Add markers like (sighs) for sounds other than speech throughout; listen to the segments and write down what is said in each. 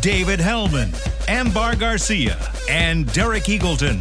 David Helman, Ambar Garcia, and Derek Eagleton.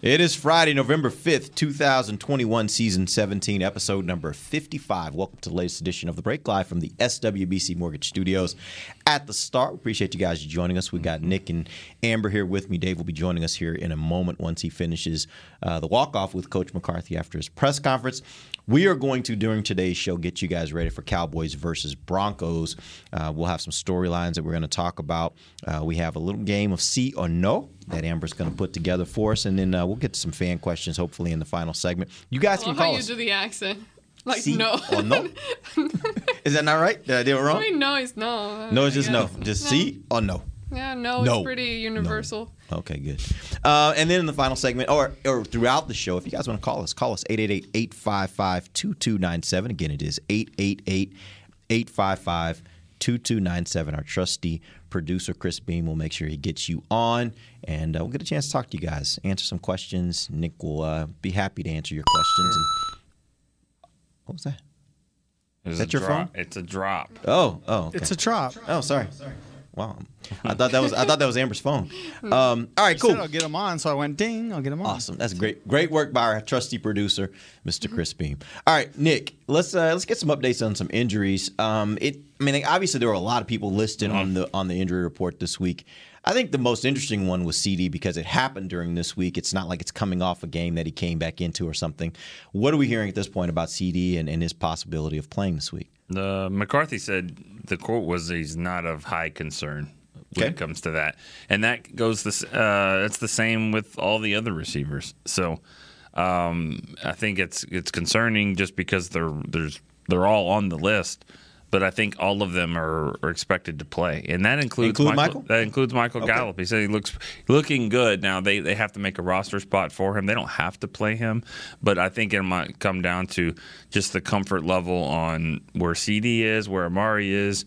It is Friday, November 5th, 2021, season 17, episode number 55. Welcome to the latest edition of The Break Live from the SWBC Mortgage Studios. At the start, we appreciate you guys joining us. We've got Nick and Amber here with me. Dave will be joining us here in a moment once he finishes uh, the walk off with Coach McCarthy after his press conference. We are going to, during today's show, get you guys ready for Cowboys versus Broncos. Uh, we'll have some storylines that we're going to talk about. Uh, we have a little game of see or no that Amber's going to put together for us, and then uh, we'll get to some fan questions hopefully in the final segment. You guys can love how call you us. do the accent. Like See no. or no? (laughs) Is that not right? Did I do it wrong? I mean, no, it's no. no, it's just no. Just No. see or no. Yeah, no, No. it's pretty universal. Okay, good. Uh, and then in the final segment, or, or throughout the show, if you guys want to call us, call us 888 855 2297. Again, it is 888 855 2297. Our trusty producer, Chris Beam, will make sure he gets you on, and uh, we'll get a chance to talk to you guys, answer some questions. Nick will uh, be happy to answer your questions. And, what was that? Is that your drop. phone? It's a drop. Oh, oh, okay. It's a drop. Oh, sorry. Wow. I thought that was I thought that was Amber's phone. Um, all right, Cool. cool. I'll get them on, so I went ding. I'll get them on. Awesome. That's great. Great work by our trusty producer, Mr. Chris Beam. All right, Nick. Let's uh, let's get some updates on some injuries. Um, it. I mean, obviously there were a lot of people listed on the on the injury report this week. I think the most interesting one was CD because it happened during this week. It's not like it's coming off a game that he came back into or something. What are we hearing at this point about CD and, and his possibility of playing this week? The McCarthy said the quote was he's not of high concern when Okay. it comes to that, and that goes this. Uh, it's the same with all the other receivers. So um, I think it's it's concerning just because they're there's they're all on the list. But I think all of them are, are expected to play, and that includes Include Michael? That includes Michael Okay. Gallup. He said he looks looking good. Now they, they have to make a roster spot for him. They don't have to play him, but I think it might come down to just the comfort level on where CD is, where Amari is.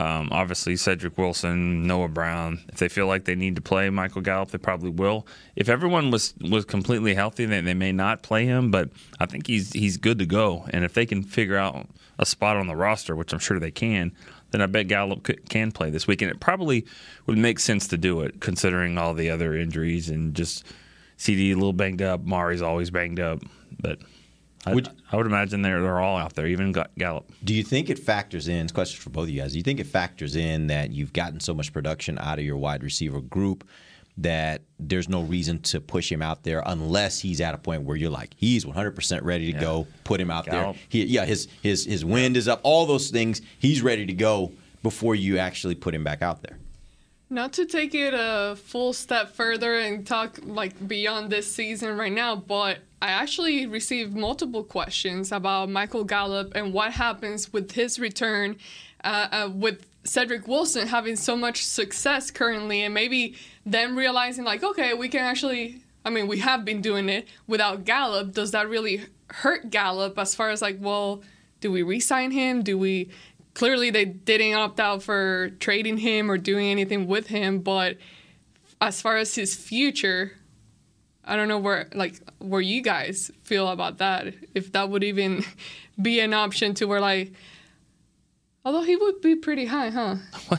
Um, obviously, Cedric Wilson, Noah Brown. If they feel like they need to play Michael Gallup, they probably will. If everyone was was completely healthy, then they may not play him. But I think he's he's good to go. And if they can figure out a spot on the roster, which I'm sure they can, then I bet Gallup c- can play this week. And it probably would make sense to do it, considering all the other injuries and just CD a little banged up. Mari's always banged up, but. I Would- I would imagine they're they're all out there, even Gallup. Do you think it factors in? It's a question for both of you guys. Do you think it factors in that you've gotten so much production out of your wide receiver group that there's no reason to push him out there unless he's at a point where you're like he's 100% ready to go. Put him out Gallup. there. He, yeah, his his his wind is up. All those things. He's ready to go before you actually put him back out there. Not to take it a full step further and talk like beyond this season right now, but I actually received multiple questions about Michael Gallup and what happens with his return, uh, uh, with Cedric Wilson having so much success currently, and maybe them realizing like, okay, we can actually. I mean, we have been doing it without Gallup. Does that really hurt Gallup as far as like, well, do we re-sign him? Do we clearly they didn't opt out for trading him or doing anything with him but as far as his future i don't know where like where you guys feel about that if that would even (laughs) be an option to where like although he would be pretty high huh (laughs)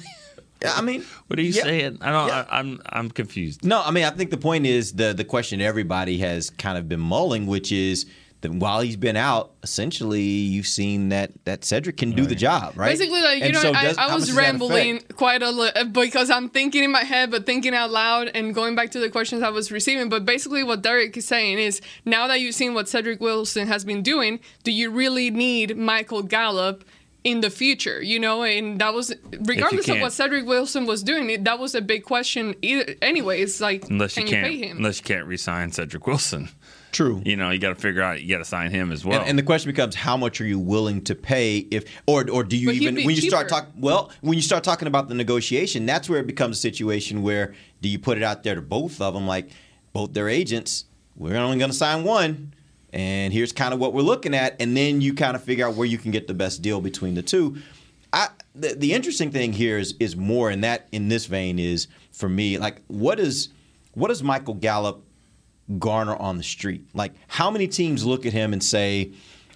Yeah, I mean, What are you yeah. saying? I don't. Yeah. I, I'm I'm confused. No, I mean, I think the point is the the question everybody has kind of been mulling, which is that while he's been out, essentially you've seen that that Cedric can do the job, right? Basically, like you And know, so I, does- I how was rambling quite a little uh, because I'm thinking in my head, but thinking out loud and going back to the questions I was receiving. But basically, what Derek is saying is, now that you've seen what Cedric Wilson has been doing, do you really need Michael Gallup? In the future, you know, and that was regardless of what Cedric Wilson was doing. it- That was a big question. Either, anyways, like Unless you you can't. pay him? Unless you can't re-sign Cedric Wilson. True. You know, you got to figure out you got to sign him as well. And, and the question becomes, how much are you willing to pay? If or or do you But even be when you start cheaper. talking? Well, when you start talking about the negotiation, that's where it becomes a situation where do you put it out there to both of them, like both their agents? We're only going to sign one, and here's kind of what we're looking at, and then you kind of figure out where you can get the best deal between the two. I the, the interesting thing here is is more in that in this vein is for me like what is what does Michael Gallup garner on the street? Like, how many teams look at him and say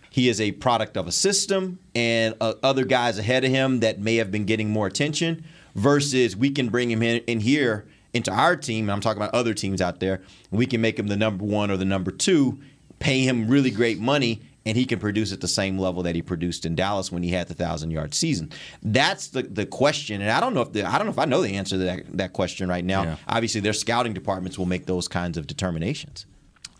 he is a product of a system and uh, other guys ahead of him that may have been getting more attention versus we can bring him in, in here into our team. I'm talking about other teams out there. We can make him the number one or the number two, pay him really great money. And he can produce at the same level that he produced in Dallas when he had the thousand yard season. That's the, the question, and I don't know if the, I don't know if I know the answer to that, that question right now. Yeah. Obviously, their scouting departments will make those kinds of determinations.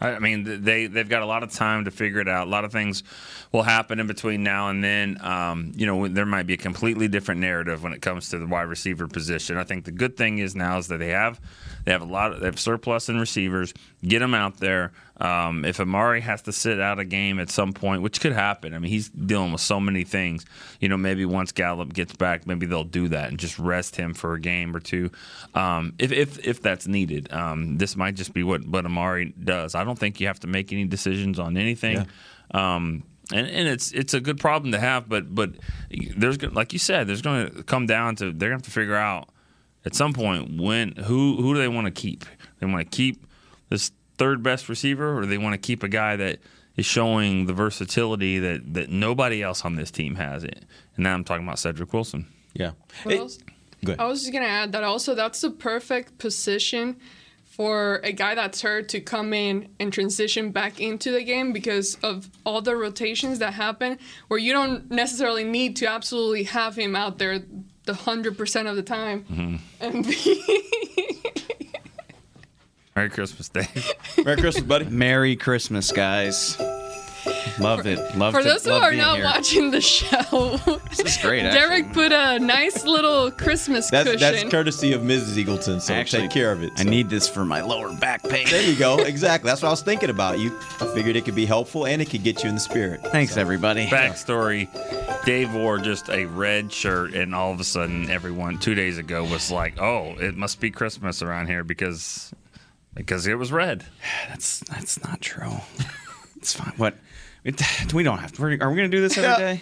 I I mean, they they've got a lot of time to figure it out. A lot of things will happen in between now and then. Um, you know, there might be a completely different narrative when it comes to the wide receiver position. I think the good thing is now is that they have they have a lot of, they have surplus in receivers. Get them out there. Um, if Amari has to sit out a game at some point, which could happen, I mean, he's dealing with so many things. You know, maybe once Gallup gets back, maybe they'll do that and just rest him for a game or two, um, if, if if that's needed. Um, this might just be what what Amari does. I don't think you have to make any decisions on anything. Um, and, and it's it's a good problem to have, but but there's like you said, there's going to come down to they're going to have to figure out at some point when who who do they want to keep? They want to keep this third best receiver, or do they want to keep a guy that is showing the versatility that that nobody else on this team has it. And now I'm talking about Cedric Wilson. Yeah. What It- else? go ahead. I was just gonna add that also that's the perfect position for a guy that's hurt to come in and transition back into the game because of all the rotations that happen where you don't necessarily need to absolutely have him out there the hundred percent of the time Mm-hmm. and (laughs) be Merry Christmas, Dave. (laughs) Merry Christmas, buddy. Merry Christmas, guys. Love it. Love it. For to, those who are not here. watching the show, This is great. (laughs) Derek actually. put a nice little Christmas That's cushion. that's courtesy of Mrs. Eagleton, so Actually, take care of it. I need this for my lower back pain. There you go. (laughs) Exactly. That's what I was thinking about. You, I figured it could be helpful and it could get you in the spirit. Thanks, everybody. Backstory: Dave wore just a red shirt, and all of a sudden, everyone two days ago was like, "Oh, it must be Christmas around here because because it was red." (sighs) That's that's not true. (laughs) it's fine. What? It, (sighs) we don't have to. Are we going to do this every Yeah. day?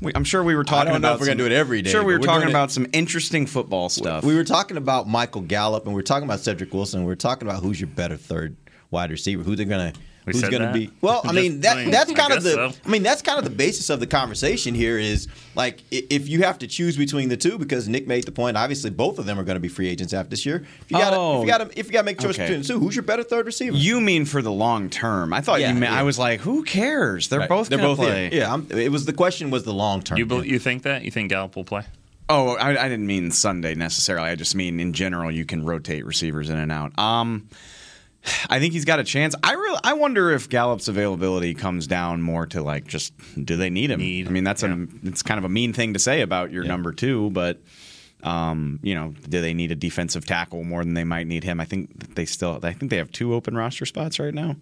We, I'm sure we were talking don't know about. if we're gonna some- do it every day, Sure, we were we're talking doing it- about some interesting football stuff. We were talking about Michael Gallup and we were talking about Cedric Wilson. And we were talking about who's your better third wide receiver. Who they're gonna We who's gonna be (laughs) Well, I mean that that's kind of the so. I mean that's kind of the basis of the conversation here is like if you have to choose between the two because Nick made the point obviously both of them are going to be free agents after this year. If you got to if Oh. you got to if you got to make a choice Okay. between the two, who's your better third receiver? you mean for the long term? I thought Yeah, you meant. yeah. I was like, who cares? They're Right. both. they're both play. in. Yeah, I'm, it was the question was the long term. You bel you think that? You think Gallup will play? Oh, I, I didn't mean Sunday necessarily. I just mean in general, you can rotate receivers in and out. Um, I think he's got a chance. I really, I wonder if Gallup's availability comes down more to like just do they need him? Need, I mean, that's yeah. a it's kind of a mean thing to say about your number two, but um, you know, do they need a defensive tackle more than they might need him? I think that they still, I think they have two open roster spots right now.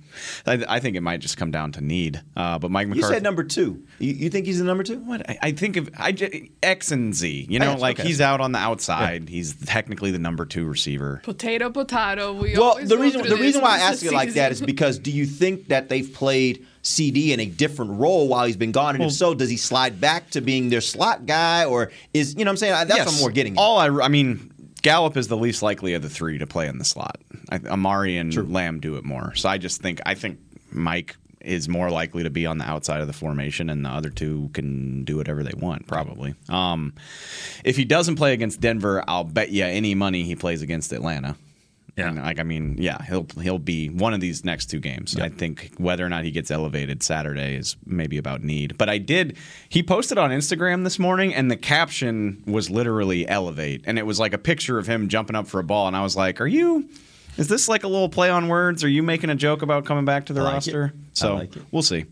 I, I think it might just come down to need. Uh, but Mike You said number two. You, you think he's the number two? what I, I think of I j- X and Z. You know, X, like okay. he's out on the outside. He's technically the number two receiver. potato, potato. We Well, always the reason the reason why I ask it like that is because do you think that they've played CD in a different role while he's been gone, and if so, does he slide back to being their slot guy, or is you know what I'm saying? That's what I'm more getting. At. All I, I mean, Gallup is the least likely of the three to play in the slot. I, Amari and Lamb do it more. So I just think I think Mike is more likely to be on the outside of the formation, and the other two can do whatever they want. Probably. Um, if he doesn't play against Denver, I'll bet you any money he plays against Atlanta. Yeah. And, like I mean, yeah, he'll he'll be one of these next two games. I think whether or not he gets elevated Saturday is maybe about need. But I did. He posted on Instagram this morning, and the caption was literally "elevate," and it was like a picture of him jumping up for a ball. And I was like, "Are you? Is this like a little play on words? Are you making a joke about coming back to the like roster?" it. So like we'll see.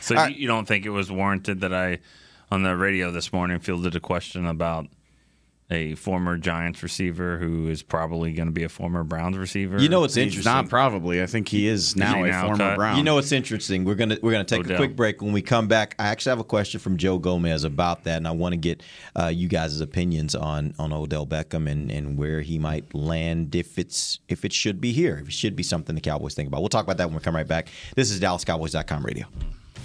So All you, right. you don't think it was warranted that I, on the radio this morning, fielded a question about a former Giants receiver who is probably going to be a former Browns receiver. You know what's He's interesting? not probably. I think he is now he a now former cut? Brown. You know what's interesting? We're gonna we're gonna take a quick break. When we come back, I actually have a question from Joe Gomez about that, and I want to get uh, you guys' opinions on on Odell Beckham and, and where he might land if it's if it should be here, if it should be something the Cowboys think about. We'll talk about that when we come right back. This is DallasCowboys.com radio.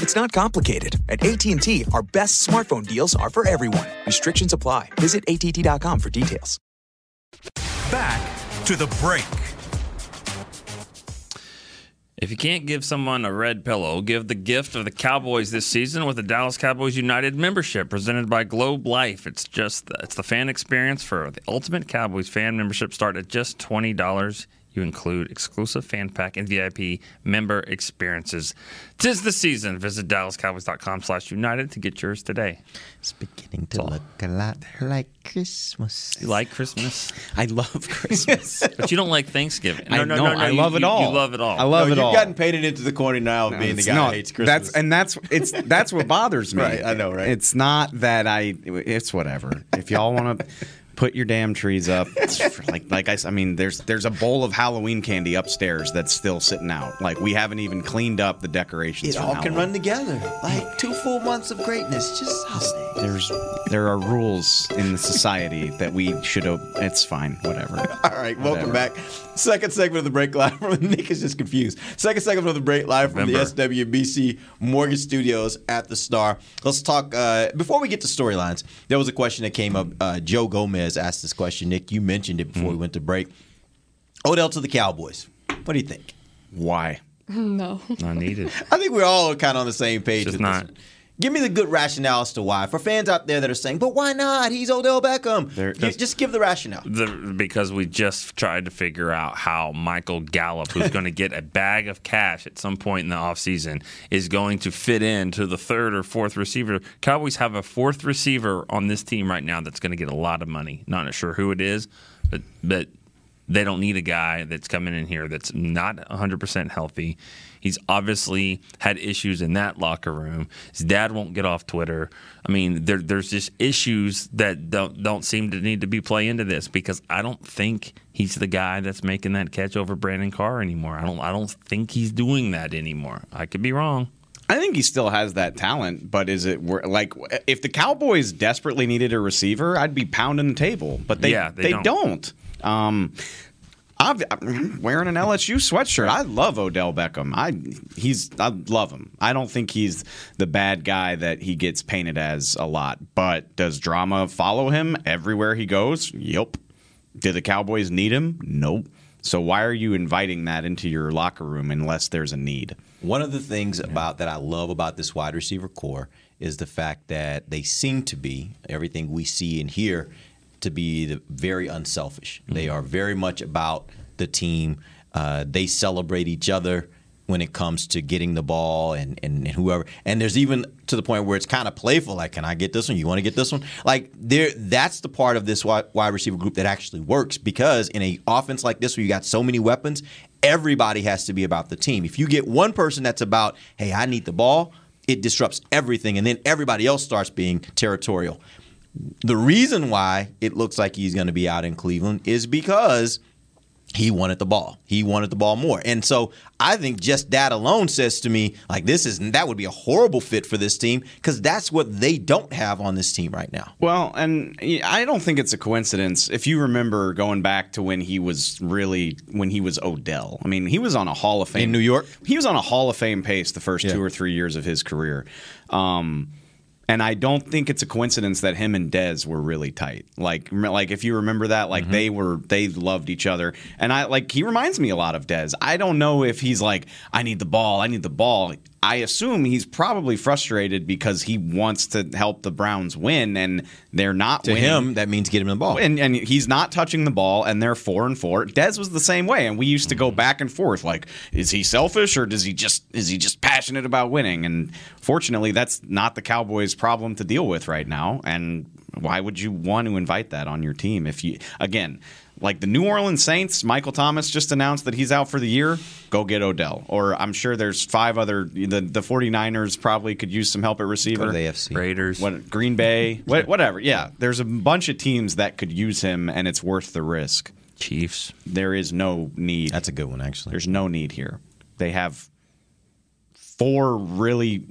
It's not complicated. At AT&T, our best smartphone deals are for everyone. Restrictions apply. Visit att.com for details. Back to the break. If you can't give someone a red pillow, give the gift of the Cowboys this season with the Dallas Cowboys United membership presented by Globe Life. It's just it's the fan experience for the ultimate Cowboys fan membership. Start at just twenty dollars. You include exclusive fan pack and VIP member experiences. Tis the season. Visit DallasCowboys.com slash United to get yours today. It's beginning to look a lot like Christmas. You like Christmas? I love Christmas. (laughs) but you don't like Thanksgiving. No, I know, I love it you- all. You love it all. I love No, it you've all. gotten painted into the corner now of being the guy not- that hates Christmas. That's and that's it's that's what bothers me. (laughs) Right, I know, right? It's not that I. It's whatever. If y'all want to put your damn trees up, it's (laughs) for- like like I, s- I mean, there's there's a bowl of Halloween candy upstairs that's still sitting out. Like we haven't even cleaned up the decorations. it for all can run together. Like two full months of greatness. Just holiday. There's there are rules in the society that we should. o- It's fine. Whatever. All right, welcome back. Second segment of the break live from (laughs) Nick is just confused. Second segment of the break live from Remember. the SWBC Mortgage Studios at the Star. Let's talk. Uh, before we get to storylines, there was a question that came up. Uh, Joe Gomez asked this question. Nick, you mentioned it before we mm-hmm. went to break. Odell to the Cowboys. What do you think? Why? (laughs) No. Not needed. I think we're all kind of on the same page. Just with not. This. Give me the good rationale as to why. For fans out there that are saying, "But why not? He's Odell Beckham." There- Gi- just give the rationale. The, because we just tried to figure out how Michael Gallup, who's going to get a bag of cash at some point in the offseason, is going to fit into the third or fourth receiver. Cowboys have a fourth receiver on this team right now that's going to get a lot of money. Not sure who it is, but but they don't need a guy that's coming in here that's not 100% healthy. He's obviously had issues in that locker room. His dad won't get off Twitter. I mean, there, there's just issues that don't don't seem to need to be play into this because I don't think he's the guy that's making that catch over Brandon Carr anymore. I don't I don't think he's doing that anymore. I could be wrong. I think he still has that talent, but is it like if the Cowboys desperately needed a receiver, I'd be pounding the table, but they Yeah, they they, don't. don't. Um, I'm wearing an LSU sweatshirt. I love Odell Beckham. I he's I love him. I don't think he's the bad guy that he gets painted as a lot. But does drama follow him everywhere he goes? Yep. Did the Cowboys need him? Nope. So why are you inviting that into your locker room unless there's a need? One of the things about that I love about this wide receiver corps is the fact that they seem to be everything we see and hear to be the, very unselfish. They are very much about the team. Uh, they celebrate each other when it comes to getting the ball and, and, and whoever. And there's even to the point where it's kind of playful. Like, can I get this one? You want to get this one? Like, there. That's the part of this wide, wide receiver group that actually works because in a offense like this where you got so many weapons, everybody has to be about the team. If you get one person that's about, hey, I need the ball, it disrupts everything, and then everybody else starts being territorial. The reason why it looks like he's going to be out in Cleveland is because he wanted the ball. He wanted the ball more. And so I think just that alone says to me, like, this is that would be a horrible fit for this team because that's what they don't have on this team right now. Well, and I don't think it's a coincidence. If you remember going back to when he was really when he was Odell. I mean, he was on a Hall of Fame In New York? He was on a Hall of Fame pace the first two or three years of his career. Um, and I don't think it's a coincidence that him and Dez were really tight. Like, like if you remember that, like mm-hmm. they were, they loved each other. And I like he reminds me a lot of Dez. I don't know if he's like, I need the ball, I need the ball. I assume he's probably frustrated because he wants to help the Browns win, and they're not. To winning. him, that means get him the ball. and and he's not touching the ball, and they're four and four. Dez was the same way, and we used to Mm-hmm. go back and forth. Like, is he selfish or does he just is he just passionate about winning? And fortunately, that's not the Cowboys' problem to deal with right now. And why would you want to invite that on your team if you again? Like the New Orleans Saints, Michael Thomas just announced that he's out for the year. Go get Odell. Or I'm sure there's five other the the 49ers probably could use some help at receiver. Go to the AFC. Raiders. What Green Bay, what, whatever. Yeah, there's a bunch of teams that could use him, and it's worth the risk. Chiefs. There is no need. That's a good one, actually. There's no need here. They have four really,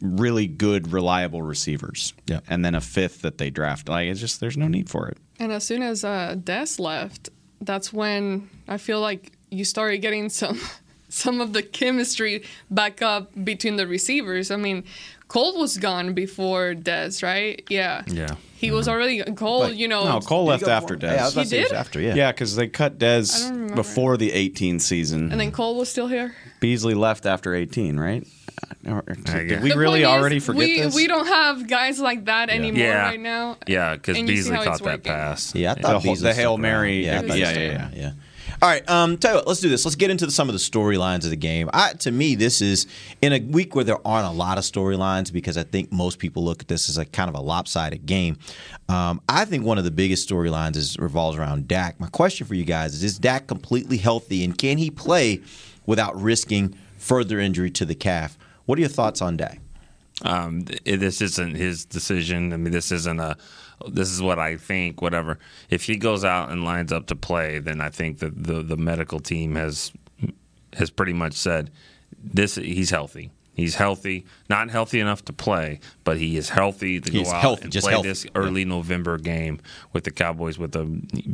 really good, reliable receivers. Yeah. and then a fifth that they draft. Like it's just there's no need for it. And as soon as uh, Dez left, that's when I feel like you started getting some (laughs) some of the chemistry back up between the receivers. I mean, Cole was gone before Dez, right? Yeah. Yeah. He was mm-hmm. already Cole. But- you know, No, Cole left after Dez. Yeah, I was about He to say it was did? after, yeah. Yeah, because they cut I Dez don't remember. before the 18 season. and then Cole was still here. Beasley left after 18, right? Or- or- Did guess. we The really point is, already forget we, this? We don't have guys like that anymore Yeah. right now. Yeah, because And you see Beasley how caught that working. pass. Yeah, I The thought whole- Beasley the Hail around. Mary- Yeah, I thought he yeah, stuck yeah, around, yeah. All right, um, tell you what, let's do this. Let's get into the, some of the storylines of the game. I, to me, this is in a week where there aren't a lot of storylines because I think most people look at this as a kind of a lopsided game. Um, I think one of the biggest storylines is revolves around Dak. My question for you guys is: Is Dak completely healthy, and can he play without risking further injury to the calf? What are your thoughts on Dak? Um, this isn't his decision. I mean, this isn't a. This is what I think. Whatever. If he goes out and lines up to play, then I think that the the medical team has has pretty much said this. He's healthy. He's healthy. Not healthy enough to play, but he is healthy to He's go out healthy, and play healthy. this early November game with the Cowboys with a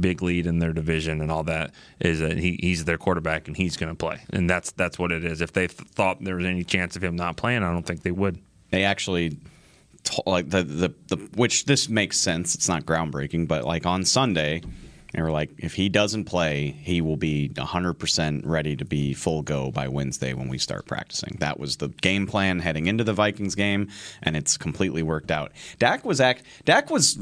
big lead in their division and all that. Is that he, he's their quarterback and he's going to play, and that's that's what it is. If they th- thought there was any chance of him not playing, I don't think they would. they actually like the, the the which this makes sense. It's not groundbreaking, but like on Sunday, they were like, if he doesn't play, he will be 100% ready to be full go by Wednesday when we start practicing. That was the game plan heading into the Vikings game, and it's completely worked out. Dak was act Dak was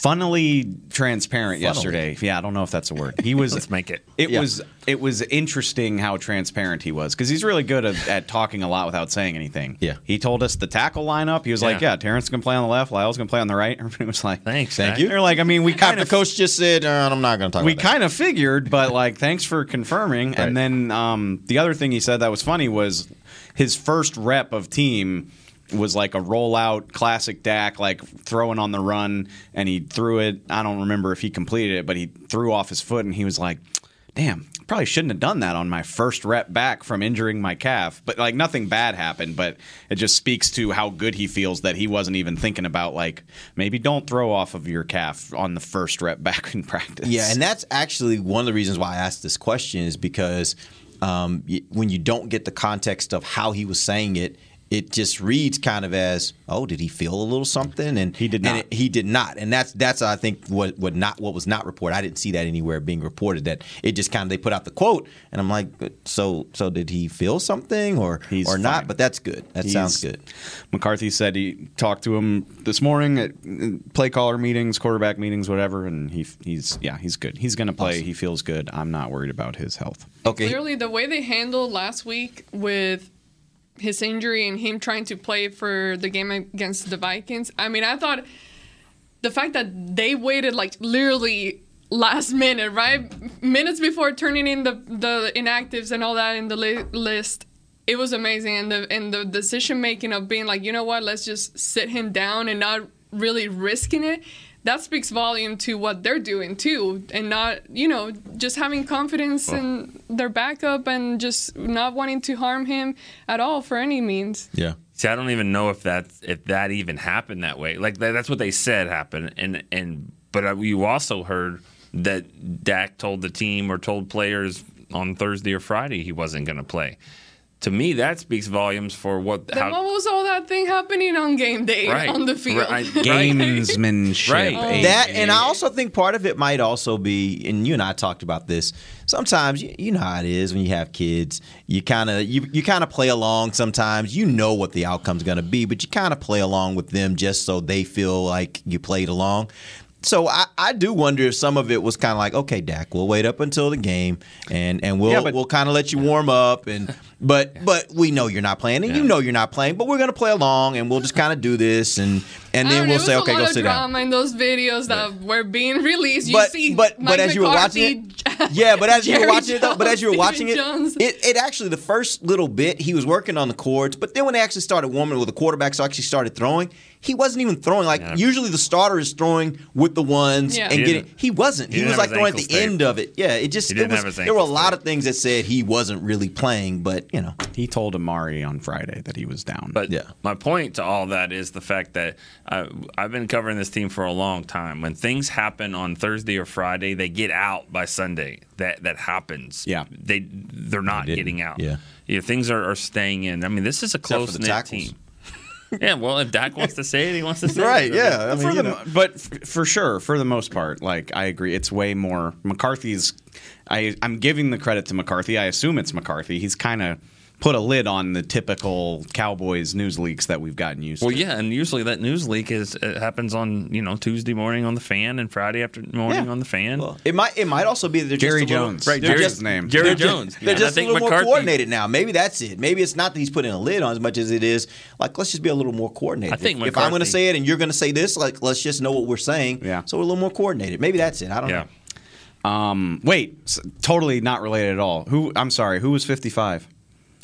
funnily transparent yesterday. Yeah, I don't know if that's a word. (laughs) He was. Let's make it. It Yeah. was it was interesting how transparent he was because he's really good at, at talking a lot without saying anything. Yeah. he told us the tackle lineup. He was like, Yeah. "Yeah, Terence can play on the left, Lyle's can play on the right." (laughs) Everybody was like, Thanks, Thank you. They're like, I mean, we kind the of coach just said, uh, "I'm not going to talk." we kind of figured, but like, thanks for confirming. Right. And then um, the other thing he said that was funny was his first rep of team was like a rollout classic Dak, like throwing on the run, and he threw it. I don't remember if he completed it, but he threw off his foot, and he was like, "Damn." Probably shouldn't have done that on my first rep back from injuring my calf, but like nothing bad happened. But it just speaks to how good he feels that he wasn't even thinking about like maybe don't throw off of your calf on the first rep (laughs) back in practice. Yeah, and that's actually one of the reasons why I asked this question is because um, when you don't get the context of how he was saying it, it just reads kind of as, oh, did he feel a little something? And he did and not. it- he did not, and that's that's I think what what not what was not reported. I didn't see that anywhere being reported. That it just kind of they put out the quote, and I'm like, so so did he feel something or He's or not? But that's good. That sounds good. McCarthy said he talked to him this morning at uh, play caller meetings, quarterback meetings, whatever, and he he's yeah he's good. He's going to play. He feels good. I'm not worried about his health. Okay. Clearly, the way they handled last week with his injury and him trying to play for the game against the Vikings, I mean, I thought the fact that they waited like literally last minute, right? Minutes before turning in the, the inactives and all that in the li- list. It was amazing, and the and the decision making of being like, you know what, let's just sit him down and not really risking it. That speaks volume to what they're doing too, and not you know just having confidence in their backup and just not wanting to harm him at all for any means. Yeah. See, I don't even know if that if that even happened that way. Like that, that's what they said happened, and and but uh, you also heard that Dak told the team or told players on Thursday or Friday he wasn't going to play. To me, that speaks volumes for what Then how what was all that thing happening on game day Right. on the field? Right. (laughs) Gamesmanship. Right. AKA. That and I also think part of it might also be, and you and I talked about this. Sometimes you, you know how it is when you have kids. You kind of you you kind of play along. Sometimes you know what the outcome's going to be, but you kind of play along with them just so they feel like you played along. So I, I do wonder if some of it was kind of like, okay, Dak, we'll wait up until the game, and and we'll Yeah, but- we'll kind of let you warm up, and but but we know you're not playing, and you know you're not playing, but we're gonna play along, and we'll just kind of do this, and and then know, we'll say, okay, go sit down. in those videos that were being released. You but see, but Mike but as you were watching it, yeah, but as you were watching it, though, but as you were watching it, it, it actually the first little bit he was working on the chords, but then when they actually started warming with the quarterbacks actually started throwing, he wasn't even throwing like usually the starter is throwing with the ones Yeah. and He getting. He wasn't. he He, was like throwing at the taped. end of it. Yeah, it just it was, there were a lot of things that said he wasn't really playing, but you know, He told Amari on Friday that he was down. But Yeah. my point to all that is the fact that uh, I've been covering this team for a long time. When things happen on Thursday or Friday, they get out by Sunday. That that happens. Yeah. they they're not didn't. getting out. Yeah. yeah, things are, are staying in. I mean, this is a close knit team. Yeah, well, if Dak wants to say it, he wants to say right? it. Right, yeah, I mean, for the, but f- for sure, for the most part, like I agree, it's way more McCarthy's. I I'm giving the credit to McCarthy. I assume it's McCarthy. He's kind of put a lid on the typical Cowboys news leaks that we've gotten used Well, to. Well, yeah, and usually that news leak is it happens on you know Tuesday morning on the fan and Friday after morning Yeah. on the fan. Well, it might it might also be that they're Jerry just a little- Jones. right? That's They're just name. Jerry they're just- Jones. They're Yeah, just a think little more coordinated now. Maybe that's it. Maybe it's not that he's putting a lid on as much as it is like let's just be a little more coordinated. I think if, if I'm going to say it and you're going to say this, like let's just know what we're saying. Yeah. So we're a little more coordinated. Maybe that's it. I don't yeah. know. Um, wait, s- totally not related at all. Who? I'm sorry. Who was 55?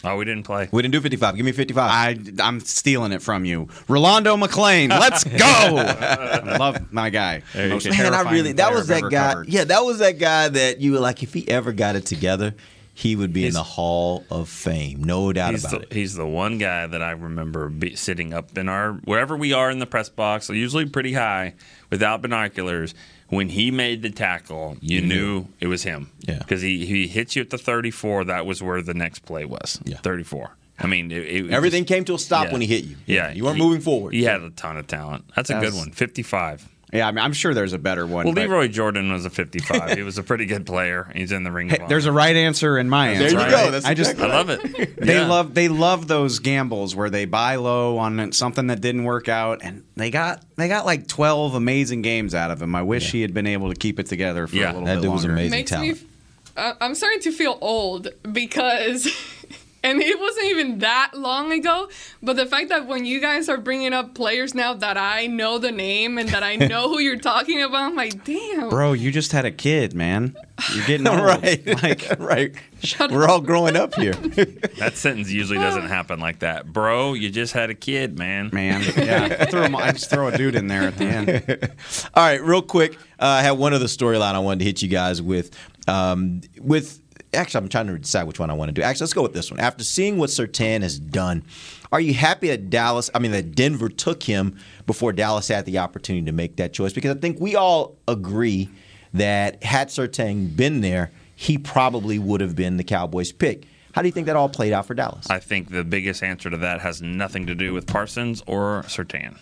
Oh, we didn't play. We didn't do 55. Give me 55. I I'm stealing it from you, Rolando McClain. Let's (laughs) go. I love my guy. Most Man, I really that was that guy. covered. Yeah, that was that guy that you were like, if he ever got it together, he would be in the Hall of Fame. No doubt about the, it. he's the one guy that I remember be, sitting up in our wherever we are in the press box, usually pretty high, without binoculars. When he made the tackle, you, knew it was him. Yeah. because he he hit you at the 34. That was where the next play was. Yeah. 34. I mean, it, it Everything just- came to a stop yeah. when he hit you. Yeah, you weren't he- moving forward. He had a ton of talent. That's a good That's- one. 55. Yeah, I mean, I'm sure there's a better one. Well, but- Lee Roy Jordan was a 55. he was a pretty good player. He's in the ring. Hey, there's a right answer and my There answer. you go. That's I just exactly I love it. (laughs) they Yeah. love they love those gambles where they buy low on something that didn't work out, and they got they got like 12 amazing games out of him. I wish he had been able to keep it together for Yeah, a little that bit dude was amazing. makes talent. me. Uh, I'm starting to feel old because, (laughs) and it wasn't even that long ago. But the fact that when you guys are bringing up players now that I know the name and that I (laughs) know who you're talking about, I'm like, damn. Bro, you just had a kid, man. You're getting old. (laughs) right, Like, (laughs) right. Shut We're up. all growing up here. That sentence usually doesn't happen like that, bro. You just had a kid, man. man, yeah. I, throw him, I just throw a dude in there at the end. All right, real quick. Uh, I have one other storyline I wanted to hit you guys with. Um, with actually, I'm trying to decide which one I want to do. Actually, let's go with this one. After seeing what Surtain has done, are you happy that Dallas? I mean, that Denver took him before Dallas had the opportunity to make that choice? Because I think we all agree that had Surtain been there, he probably would have been the Cowboys' pick. How do you think that all played out for Dallas? I think the biggest answer to that has nothing to do with Parsons or Surtain.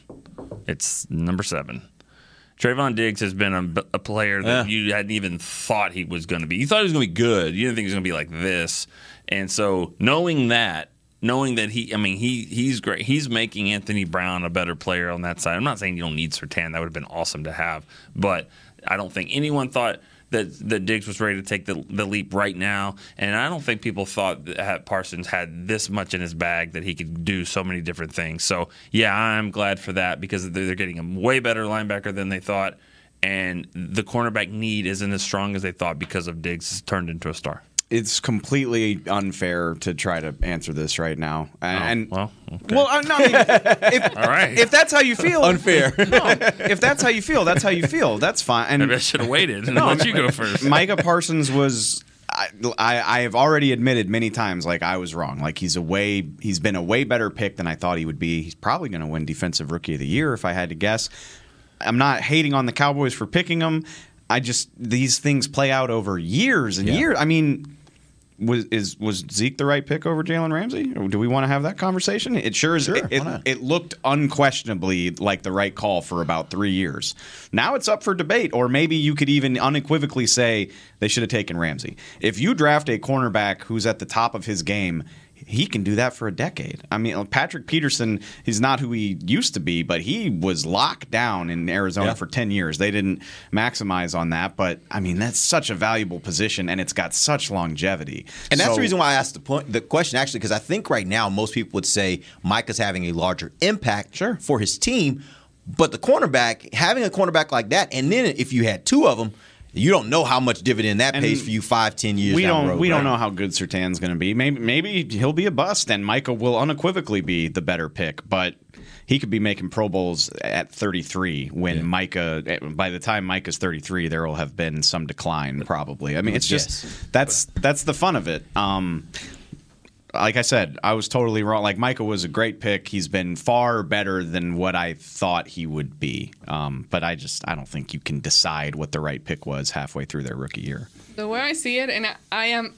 It's number seven. Trevon Diggs has been a, a player that Yeah. you hadn't even thought he was going to be. You thought he was going to be good. You didn't think he was going to be like this. And so knowing that, knowing that he, I mean, he he's great. He's making Anthony Brown a better player on that side. I'm not saying you don't need Surtain. That would have been awesome to have. But I don't think anyone thought that that Diggs was ready to take the, the leap right now, and I don't think people thought that Parsons had this much in his bag that he could do so many different things. So yeah, I'm glad for that because they're getting a way better linebacker than they thought, and the cornerback need isn't as strong as they thought because of Diggs turned into a star. It's completely unfair to try to answer this right now. Oh, and well, well, uh, I'm not. If, (laughs) All right. if that's how you feel, Unfair. (laughs) No, if that's how you feel, that's how you feel. That's fine. And Maybe I should have waited (laughs) and let you go first. Micah Parsons was. I, I I have already admitted many times like I was wrong. Like he's a way he's been a way better pick than I thought he would be. He's probably going to win defensive rookie of the year if I had to guess. I'm not hating on the Cowboys for picking him. I just these things play out over years and Yeah. years. I mean, was is was Zeke the right pick over Jalen Ramsey? Do we want to have that conversation? It sure is. Sure, it, it, it looked unquestionably like the right call for about three years. Now it's up for debate, or maybe you could even unequivocally say they should have taken Ramsey. If you draft a cornerback who's at the top of his game. He can do that for a decade. I mean, Patrick Peterson, he's not who he used to be, but he was locked down in Arizona Yeah. for 10 years. They didn't maximize on that, but I mean, that's such a valuable position and it's got such longevity. And that's the reason why I asked the point, the question actually, because I think right now most people would say Micah's having a larger impact Sure. for his team, but the cornerback having a cornerback like that, and then if you had two of them, you don't know how much dividend that And pays for you five, ten years. we down don't the road, we don't know how good Surtain's going to be. Maybe maybe he'll be a bust, and Micah will unequivocally be the better pick. But he could be making Pro Bowls at 33 when Micah. eh, By the time Micah's 33, there will have been some decline probably. I mean, it's just Yes. that's that's the fun of it. Um, like I said, I was totally wrong. Like Micah was a great pick. He's been far better than what I thought he would be. Um, but I just I don't think you can decide what the right pick was halfway through their rookie year. The way I see it, and I, I am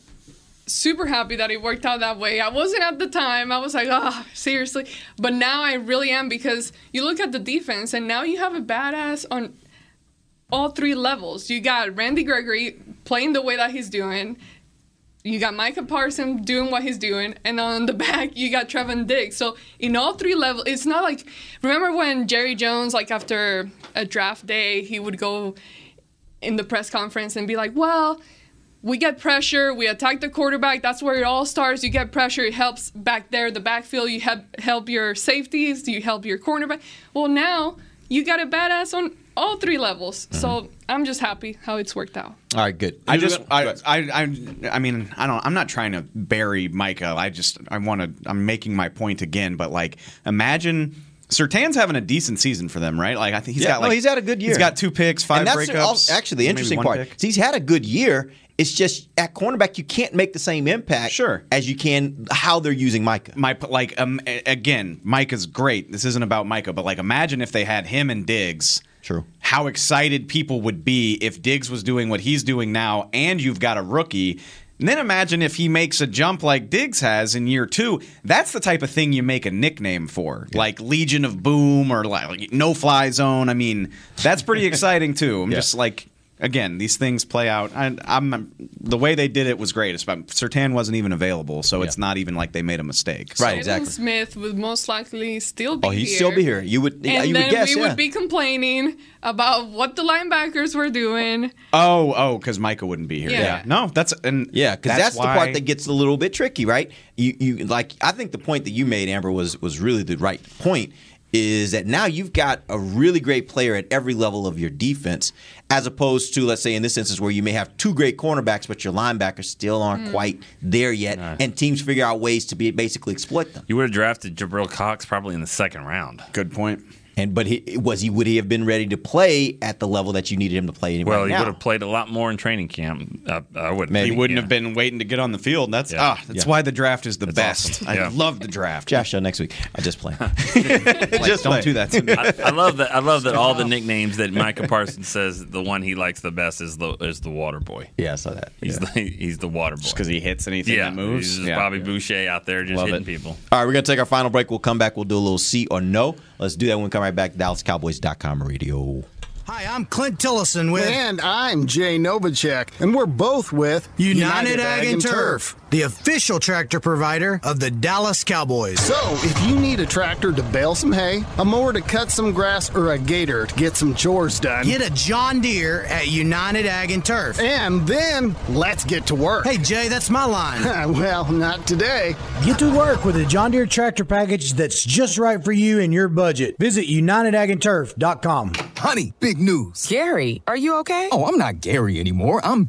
super happy that it worked out that way. I wasn't at the time. I was like, ah, seriously. But now I really am because you look at the defense, and now you have a badass on all three levels. You got Randy Gregory playing the way that he's doing. You got Micah Parsons doing what he's doing, and on the (laughs) back you got Trevon Diggs. So in all three levels, it's not like remember when Jerry Jones, like after a draft day, he would go in the press conference and be like, "Well, we get pressure, we attack the quarterback. That's where it all starts. You get pressure, it helps back there, the backfield. You help help your safeties, you help your cornerback. Well, now you got a badass on all three levels. So I'm just happy how it's worked out. All right, good. I just, I, I, I, I mean, I don't. I'm not trying to bury Micah. I just, I want to. I'm making my point again. But like, imagine Surtain's having a decent season for them, right? Like, I think he's Yeah, got no, he's had a good year. He's got two picks, five and that's breakups. al- actually the interesting part. pick. is He's had a good year. It's just at cornerback you can't make the same impact Sure. as you can how they're using Micah. My like, um, again, Micah's great. This isn't about Micah, but like, imagine if they had him and Diggs. True. How excited people would be if Diggs was doing what he's doing now, and you've got a rookie. And then imagine if he makes a jump like Diggs has in year two. That's the type of thing you make a nickname for, like Legion of Boom or like No Fly Zone. I mean, that's pretty (laughs) exciting too. I'm Yeah. just like, again, these things play out. I, I'm the way they did it was great. It's about, Surtain wasn't even available, so it's not even like they made a mistake. Right, So- exactly. Jaylon Smith would most likely still be Oh, he'd here. still be here. You would, yeah, And you then would guess, we yeah. would be complaining about what the linebackers were doing. Oh, oh, because Micah wouldn't be here. Yeah. Yeah. No, that's and Yeah, because that's, the part that gets a little bit tricky, right? You, you like. I think the point that you made, Amber, was was really the right point. Is that now you've got a really great player at every level of your defense, as opposed to let's say in this instance where you may have two great cornerbacks, but your linebackers still aren't mm. quite there yet, and teams figure out ways to be basically exploit them. You would have drafted Jabril Cox probably in the second round. Good point. And but he was he would he have been ready to play at the level that you needed him to play Well, right he now? would have played a lot more in training camp. I, I would. He wouldn't have been waiting to get on the field. That's Yeah. ah, that's Yeah. why the draft is the That's best. awesome. I Yeah. love the draft. Josh show next week. I just play. (laughs) Just don't do that to me. I, I love that. I love that all the nicknames that Micah Parsons says the one he likes the best is the is the Water Boy. Yeah, I saw that. He's the he's the Water Boy Just because he hits anything yeah, that moves. He's just Yeah. Bobby Boucher out there just Love hitting it. people. All right, we're going to take our final break. We'll come back. We'll do a little C or no. Let's do that when we come right back. To DallasCowboys.com radio. Hi, I'm Clint Tillison with And I'm Jay Novacek, and we're both with United, Ag and Turf, the official tractor provider of the Dallas Cowboys. So, if you need a tractor to bale some hay, a mower to cut some grass, or a gator to get some chores done, Get a John Deere at United Ag and Turf. and then let's get to work. Hey, Jay, that's my line. (laughs) well, not today. Get to work with a John Deere tractor package that's just right for you and your budget. Visit UnitedAgAndTurf.com. Honey, big news. Gary, are you okay? Oh, I'm not Gary anymore. I'm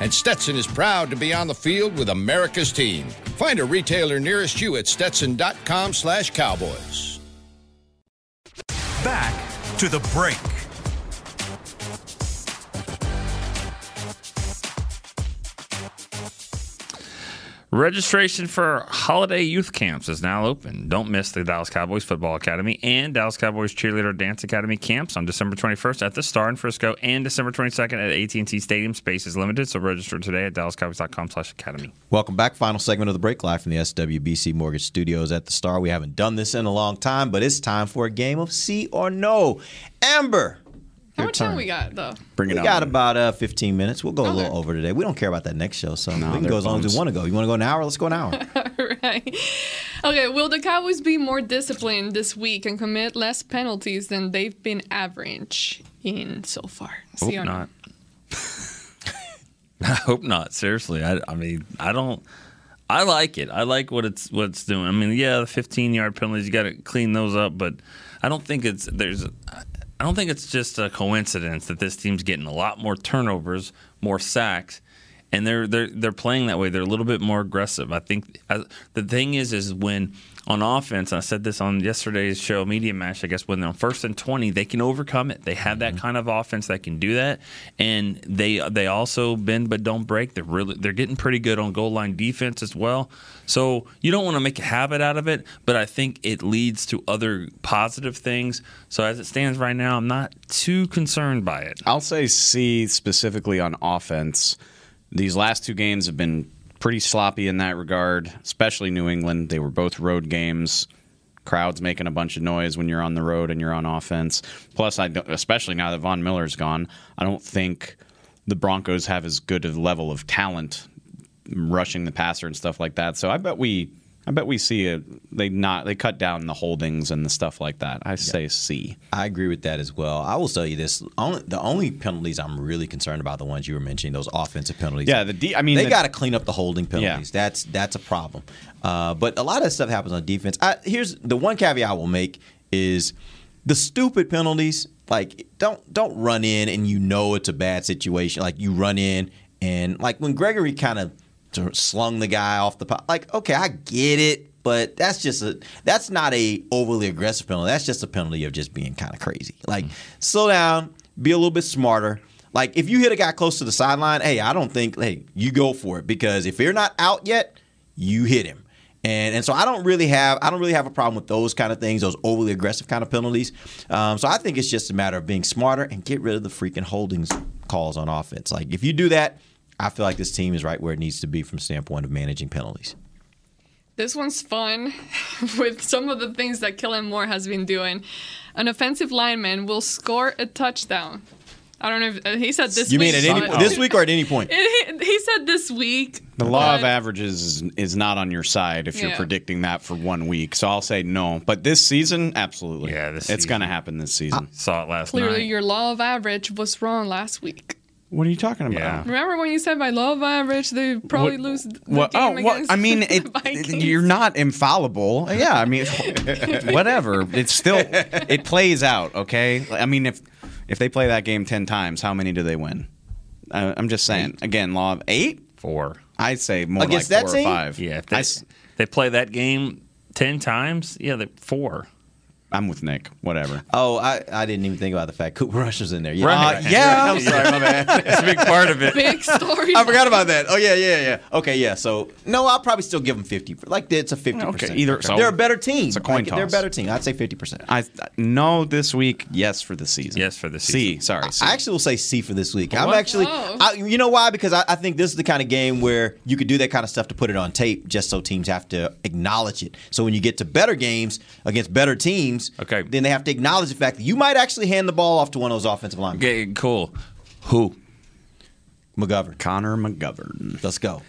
and Stetson is proud to be on the field with America's team. Find a retailer nearest you at stetson.com slash cowboys. Back to the break. Registration for holiday youth camps is now open. Don't miss the Dallas Cowboys Football Academy and Dallas Cowboys Cheerleader Dance Academy camps on December 21st at the Star in Frisco and December 22nd at AT&T Stadium. Space is limited, so register today at dallascowboys.com slash academy. Welcome back. Final segment of the break live from the SWBC Mortgage Studios at the Star. We haven't done this in a long time, but it's time for a game of C or No. Amber. How your much time we got though? Bring it we got about uh, 15 minutes. We'll go a little over today. We don't care about that next show, so we can they're go as long as we want to go. You want to go an hour? Let's go an hour. (laughs) right. Okay, will the Cowboys be more disciplined this week and commit less penalties than they've been average in so far? Hope See or not. (laughs) I hope not. Seriously, I, I mean, I don't. I like it. I like what it's what it's doing. I mean, yeah, the 15 yard penalties, you got to clean those up, but I don't think it's there's. I don't think it's just a coincidence that this team's getting a lot more turnovers, more sacks, and they're they're they're playing that way. They're a little bit more aggressive. I think the thing is is when on offense, I said this on yesterday's show, Media Mash, I guess, when they're on first and 20, they can overcome it. They have that mm-hmm. kind of offense that can do that. And they they also bend but don't break. They're really they're getting pretty good on goal line defense as well. So you don't want to make a habit out of it, but I think it leads to other positive things. So as it stands right now, I'm not too concerned by it. I'll say C specifically on offense. These last two games have been pretty sloppy in that regard, especially New England. They were both road games. Crowds making a bunch of noise when you're on the road and you're on offense. Plus, I especially now that Von Miller's gone, I don't think the Broncos have as good a level of talent rushing the passer and stuff like that. So I bet we, I bet we see it. They not they cut down the holdings and the stuff like that. I say C. I agree with that as well. I will tell you this: only, the only penalties I'm really concerned about the ones you were mentioning, those offensive penalties. Yeah, the D- I mean, they the- got to clean up the holding penalties. That's that's a problem. Uh, but a lot of stuff happens on defense. I, here's the one caveat I will make is the stupid penalties. Like don't don't run in and you know it's a bad situation. Like you run in and like when Gregory kind of slung the guy off the pot. Like okay, I get it. but that's just a that's not a overly aggressive penalty. That's just a penalty of just being kind of crazy. Like slow down, be a little bit smarter. Like if you hit a guy close to the sideline, hey, I don't think hey you go for it because if you're not out yet, you hit him. And, and so I don't really have I don't really have a problem with those kind of things, those overly aggressive kind of penalties. Um, so I think it's just a matter of being smarter and get rid of the freaking holdings calls on offense. Like if you do that, I feel like this team is right where it needs to be from standpoint of managing penalties. This one's fun (laughs) with some of the things that Kellen Moore has been doing. An offensive lineman will score a touchdown. I don't know if uh, he said this You week. mean at any but- this week or at any point? It- (laughs) he, he said this week. The law of averages is, is not on your side if you're Yeah. predicting that for one week. So I'll say no. But this season, absolutely. Yeah, this it's going to happen this season. Saw it last week. Clearly, your law of average was wrong last week. What are you talking about? Remember when you said by law of average they probably What- lose the Well, oh, game well, against I mean, (laughs) it, Vikings? you're not infallible. Yeah, I mean, (laughs) whatever. It's still it plays out. Okay, I mean, if if they play that game ten times, how many do they win? Uh, I'm just saying. Again, law of eight, four. I'd say more Against like that four team? or five. Yeah, if they, I s- they play that game ten times, yeah, they four. I'm with Nick. Whatever. Oh, I, I didn't even think about the fact Cooper (laughs) Rush was in there. Yeah, Right. Uh, Yeah. I'm sorry, my bad. That's a big part of it. (laughs) Big story. I forgot about that. Oh yeah, yeah, yeah. Okay, yeah. So no, I'll probably still give them fifty. Like it's a fifty percent. Okay, either- so- they're a better team. It's a coin Like, They're a better team. I'd say fifty percent. I no this week. Yes for the season. Yes for the C. Sorry. C. I actually will say C for this week. I'm actually, Oh. I, you know why? Because I, I think this is the kind of game where you could do that kind of stuff to put it on tape, just so teams have to acknowledge it. So when you get to better games against better teams, okay, then they have to acknowledge the fact that you might actually hand the ball off to one of those offensive linemen. Okay, cool. Who? McGovern. Connor McGovern. Let's go.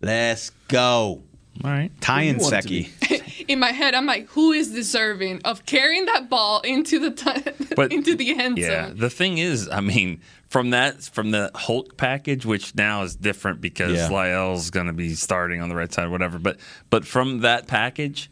Let's go. All right. Ty Who and you want it to be? Seki. (laughs) In my head, I'm like, who is deserving of carrying that ball into the t- (laughs) But- into the end zone? Yeah. The thing is, I mean, from that from the Hulk package, which now is different because Yeah. La'el's going to be starting on the right side, whatever. But but from that package.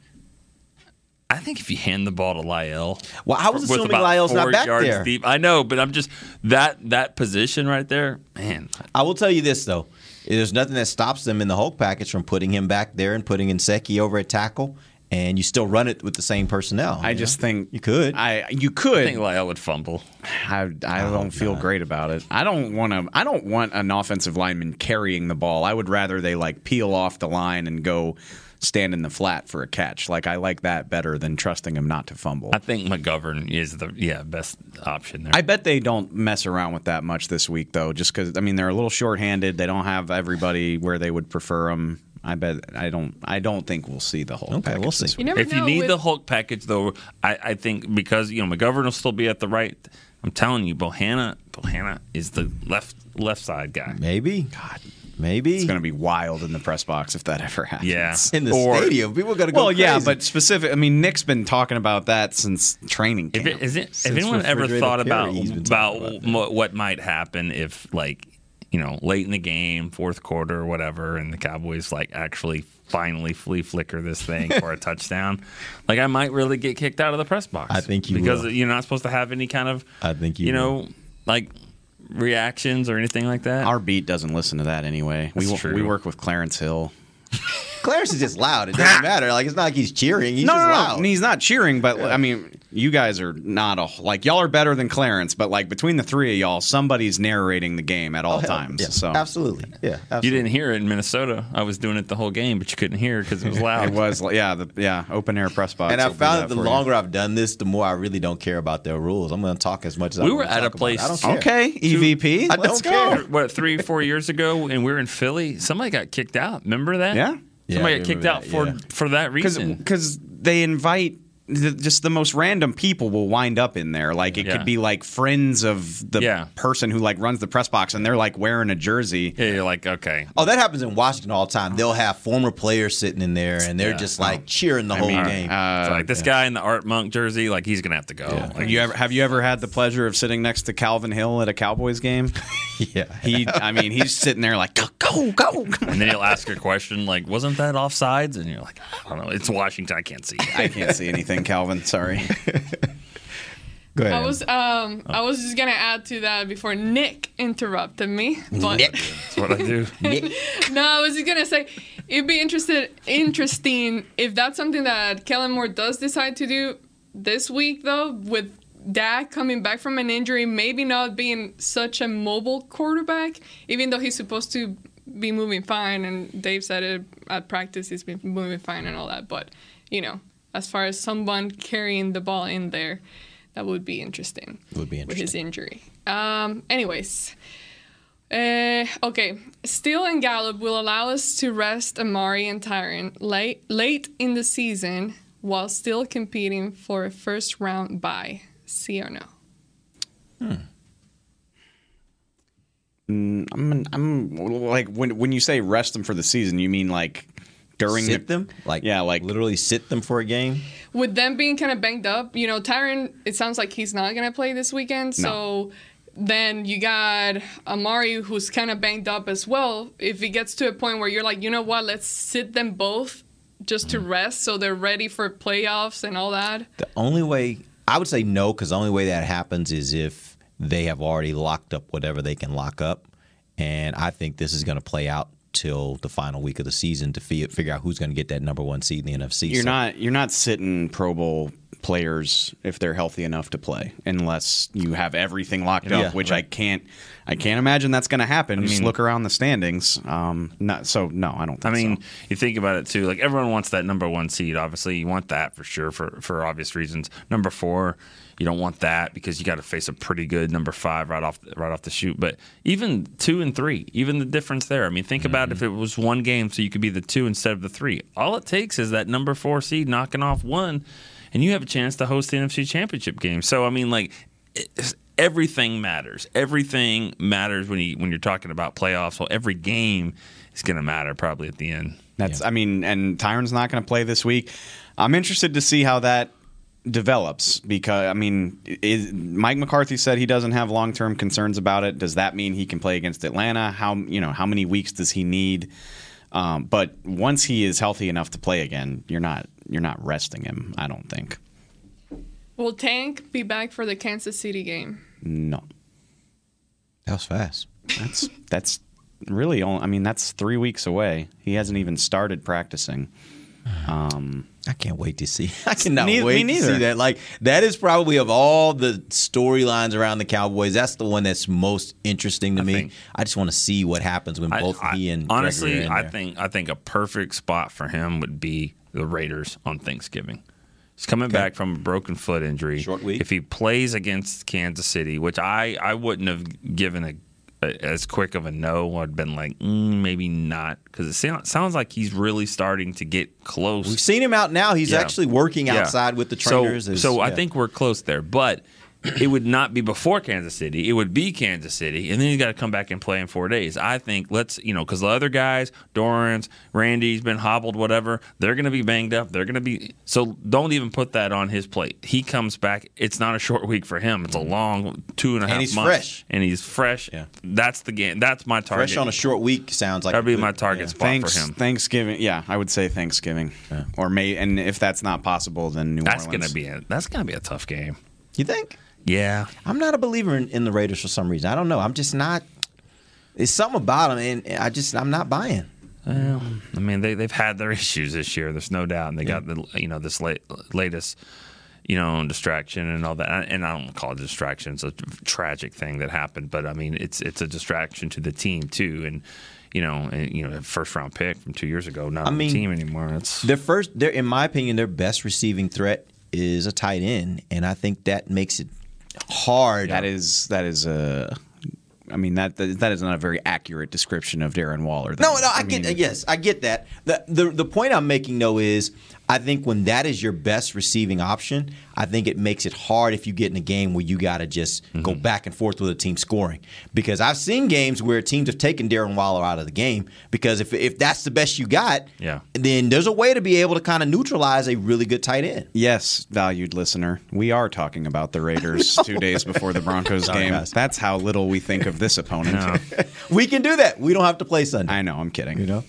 I think if you hand the ball to La'el, Well, I was with assuming about La'el's not back yards there. Deep. I know, but I'm just that that position right there, man. I will tell you this though. There's nothing that stops them in the Hulk package from putting him back there and putting Nsekhe over at tackle, and you still run it with the same personnel. I just know? think you could. I you could. I think La'el would fumble. I, I oh, don't feel great about it. I don't want to. I don't want an offensive lineman carrying the ball. I would rather they like peel off the line and go stand in the flat for a catch. Like I like that better than trusting him not to fumble. I think McGovern is the yeah best option there. I bet they don't mess around with that much this week, though, just because I mean they're a little shorthanded. They don't have everybody where they would prefer them. I bet I don't. I don't think we'll see the whole. Okay, we'll see. You if you need with- the Hulk package, though, I, I think because you know McGovern will still be at the right. I'm telling you, Bohanna, Bohanna is the left left side guy. Maybe. God. Maybe. It's going to be wild in the press box if that ever happens. Yeah. in the Or- stadium. People are going to go Well, yeah, but specific. I mean, Nick's been talking about that since training If camp. it, is it, Since if anyone ever thought about Perry, he's been about, about what, what might happen if like you know late in the game, fourth quarter or whatever, and the Cowboys like actually finally flea flicker this thing for a (laughs) touchdown, like I might really get kicked out of the press box. I think you because will. you're not supposed to have any kind of I think you you will. know like reactions or anything like that. Our beat doesn't listen to that anyway. We true. we work with Clarence Hill. Clarence is just loud. It doesn't (laughs) matter. Like it's not like he's cheering. He's no, just no, no, loud. he's not cheering, but I mean, you guys are not a like y'all are better than Clarence, but like between the three of y'all, somebody's narrating the game at all Oh, times. yeah, so absolutely. Yeah. Absolutely. you didn't hear it in Minnesota. I was doing it the whole game, but you couldn't hear it because it was (laughs) loud. it was yeah, the, yeah, open air press box. And I found that that the for you. longer I've done this, the more I really don't care about their rules. I'm going to talk as much as I We wanna were at talk a place- I don't care. Okay, EVP. I don't care. what three, four years ago, and we were in Philly. Somebody got kicked out. Remember that? Yeah. Yeah, Somebody I got kicked out that, for yeah. for that reason. because they invite the, just the most random people will wind up in there. Like it Yeah. could be like friends of the Yeah. person who like runs the press box, and they're like wearing a jersey. yeah, you're like, okay, Oh, that happens in Washington all the time. They'll have former players sitting in there, and they're Yeah. just like cheering the whole mean, game. uh, So, like this guy in the Art Monk jersey, like he's gonna have to go. Like, Have you ever have you ever had the pleasure of sitting next to Calvin Hill at a Cowboys game? (laughs) yeah, He, I mean, he's sitting there like go go go. and then he'll ask a question like, "Wasn't that offsides?" And you're like, "I don't know. It's Washington. I can't see." I can't see anything, (laughs) Calvin. Sorry. (laughs) Go ahead. I was um I was just gonna add to that before Nick interrupted me. But Nick. That's what I do. (laughs) no, I was just gonna say it'd be interested interesting if that's something that Kellen Moore does decide to do this week though, with Dak coming back from an injury, maybe not being such a mobile quarterback, even though he's supposed to be moving fine and Dave said it at practice he's been moving fine and all that. But, you know, as far as someone carrying the ball in there, that would be interesting. Would be With his injury. Um, anyways. Uh, okay, Steele and Gallup will allow us to rest Amari and Tyron late late in the season while still competing for a first round bye. See or no? Mm, I'm, I'm like when when you say rest them for the season, you mean like during sit the, them like yeah, like literally sit them for a game. With them being kind of banged up, you know, Tyron, it sounds like he's not going to play this weekend. So then you got Amari, who's kind of banged up as well. If it gets to a point where you're like, you know what, let's sit them both just to mm-hmm. rest so they're ready for playoffs and all that. The only way I would say no, because the only way that happens is if they have already locked up whatever they can lock up, and I think this is going to play out till the final week of the season to fi- figure out who's going to get that number one seed in the NFC. You're So- not you're not sitting Pro Bowl players if they're healthy enough to play unless you have everything locked Yeah, up, which right. I can't I can't imagine that's going to happen. Just mean- look around the standings. Um, not so no, I don't. I mean, so. you think about it too. Like everyone wants that number one seed. Obviously, you want that for sure for for obvious reasons. Number four, you don't want that because you got to face a pretty good number five right off right off the shoot. But even two and three, even the difference there. I mean, think about if mm-hmm. it was one game, so you could be the two instead of the three. All it takes is that number four seed knocking off one, and you have a chance to host the NFC Championship game. So I mean, like. It's, Everything matters. Everything matters when you when you're talking about playoffs. So every game is going to matter probably at the end. That's I mean, and Tyron's not going to play this week. I'm interested to see how that develops because I mean, is, Mike McCarthy said he doesn't have long term concerns about it. Does that mean he can play against Atlanta? How you know how many weeks does he need? Um, but once he is healthy enough to play again, you're not you're not resting him. I don't think. Will Tank be back for the Kansas City game? No, that was fast. That's that's really only. I mean, that's three weeks away. He hasn't even started practicing. (sighs) Um, I can't wait to see. (laughs) I cannot wait to see that. Like that is probably of all the storylines around the Cowboys, that's the one that's most interesting to me. I just want to see what happens when I- both I- he and honestly, I think I think a perfect spot for him would be the Raiders on Thanksgiving. He's coming back from a broken foot injury. Short week. If he plays against Kansas City, which I, I wouldn't have given a, a as quick of a no, I'd been like mm, maybe not because it sound, sounds like he's really starting to get close. We've seen him out now. He's Yeah. actually working Yeah. outside with the So- trainers. Is- So, I think we're close there, but it would not be before Kansas City. It would be Kansas City, and then he's got to come back and play in four days. I think let's you know because the other guys, Dorans, Randy's been hobbled, whatever. They're going to be banged up. They're going to be so. Don't even put that on his plate. He comes back. It's not a short week for him. It's a mm-hmm. long two and a half And he's months, fresh. and he's fresh. Yeah. That's the game. That's my target. fresh on a short week sounds like That'd be good- my target yeah. spot Thanks, for him. Thanksgiving. Yeah, I would say Thanksgiving, or May. And if that's not possible, then New That's Orleans. gonna be a that's gonna be a tough game. You think? Yeah. I'm not a believer in, in the Raiders for some reason. I don't know. I'm just not. It's something about them, and I just I'm not buying. Well, I mean, they they've had their (laughs) issues this year. There's no doubt, and they got the you know this late, latest you know distraction and all that. And I don't call it a distraction; it's a tragic thing that happened. But I mean, it's it's a distraction to the team too. And you know, and, you know, first round pick from two years ago, not I on mean, the team anymore. It's Their first, their in my opinion, their best receiving threat is a tight end, and I think that makes it hard. That is that is a. I mean that that is not a very accurate description of Darren Waller. No, no, I, get yes, I get that. The, the the point I'm making though is I think when that is your best receiving option, I think it makes it hard if you get in a game where you got to just go Mm-hmm. back and forth with a team scoring. Because I've seen games where teams have taken Darren Waller out of the game because if if that's the best you got, yeah. then there's a way to be able to kind of neutralize a really good tight end. Yes, valued listener, we are talking about the Raiders (laughs) two days before the Broncos Sorry, game. guys. That's how little we think of this opponent. (laughs) (laughs) we can do that. We don't have to play Sunday. I know. I'm kidding. You know.